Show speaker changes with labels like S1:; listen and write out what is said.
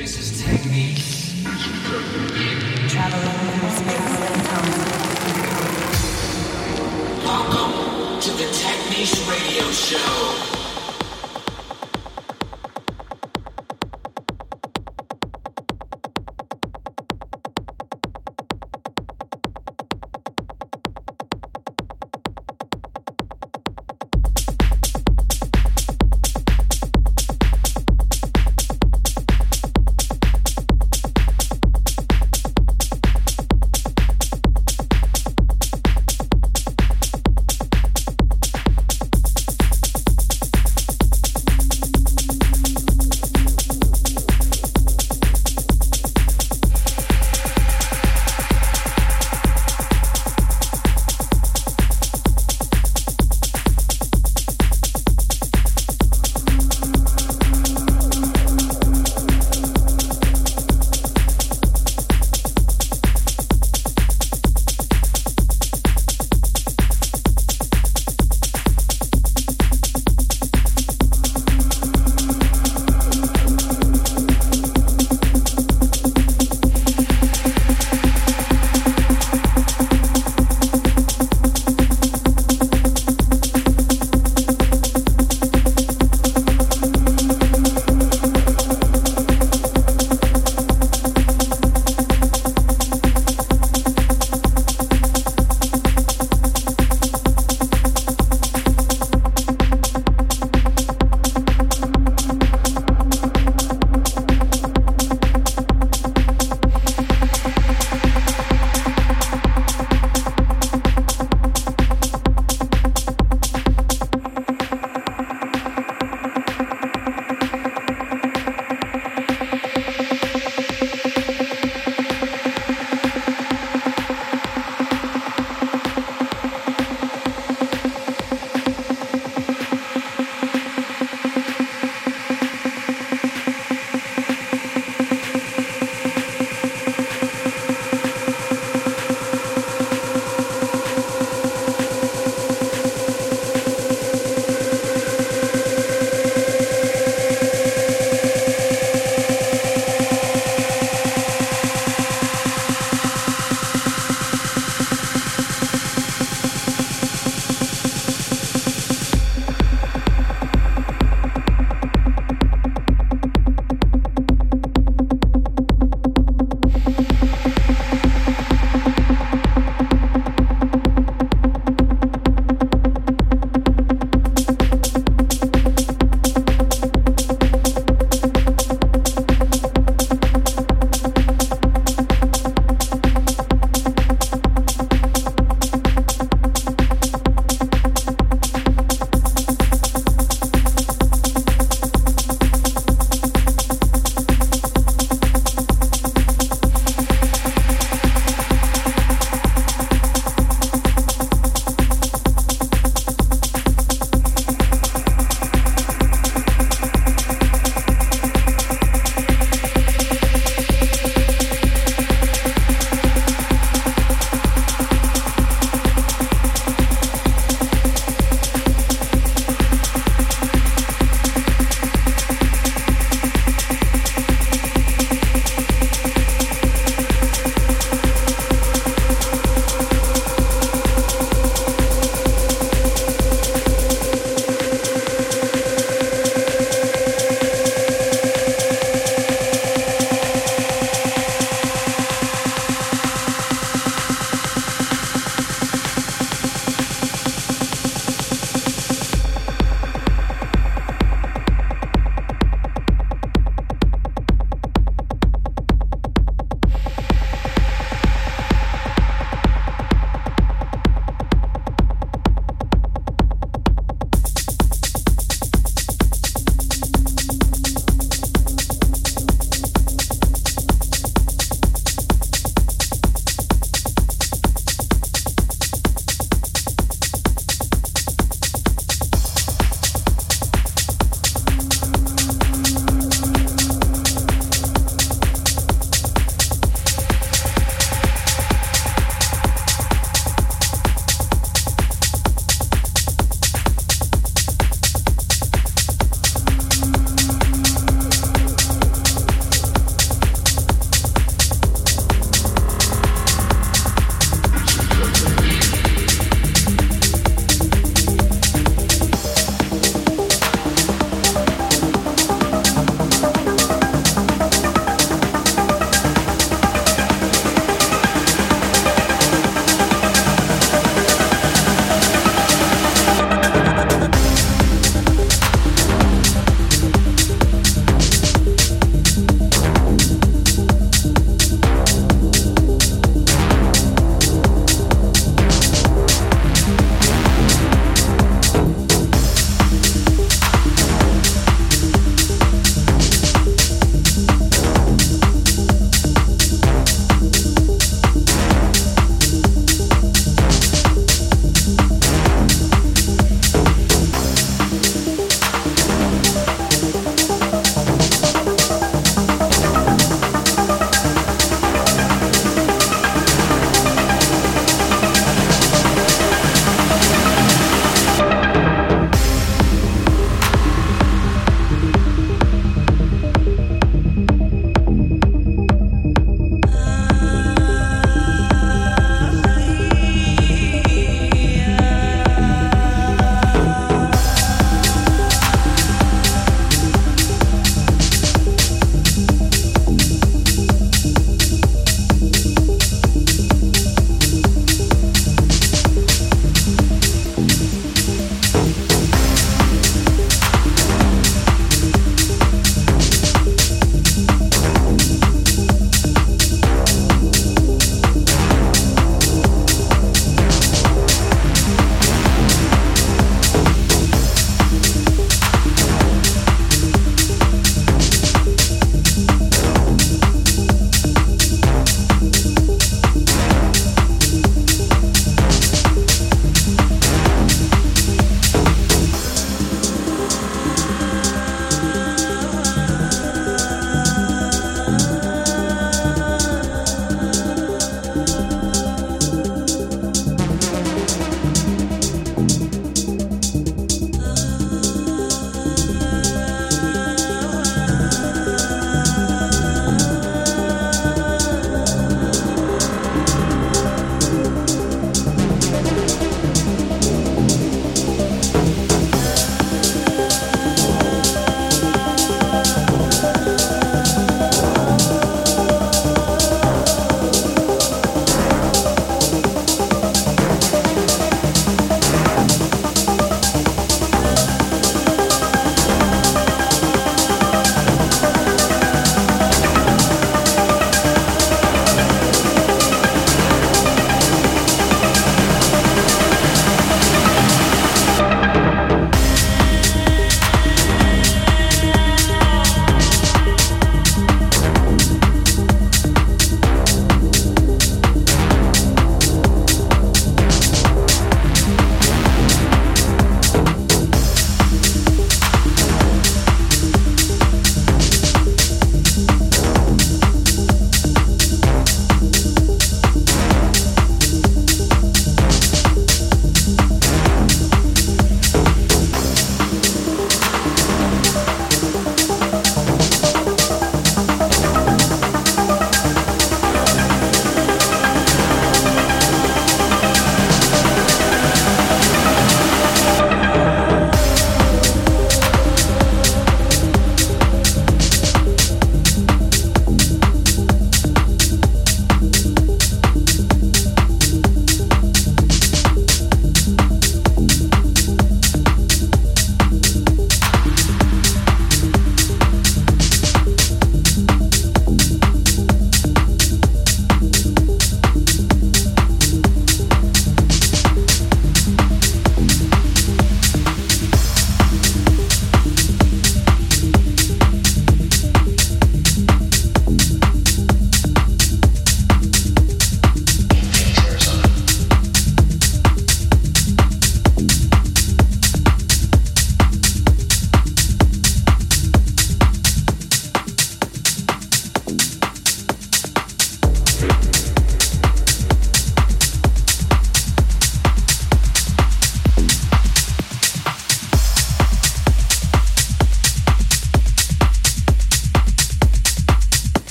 S1: This is technique. Welcome to the Technique Radio Show.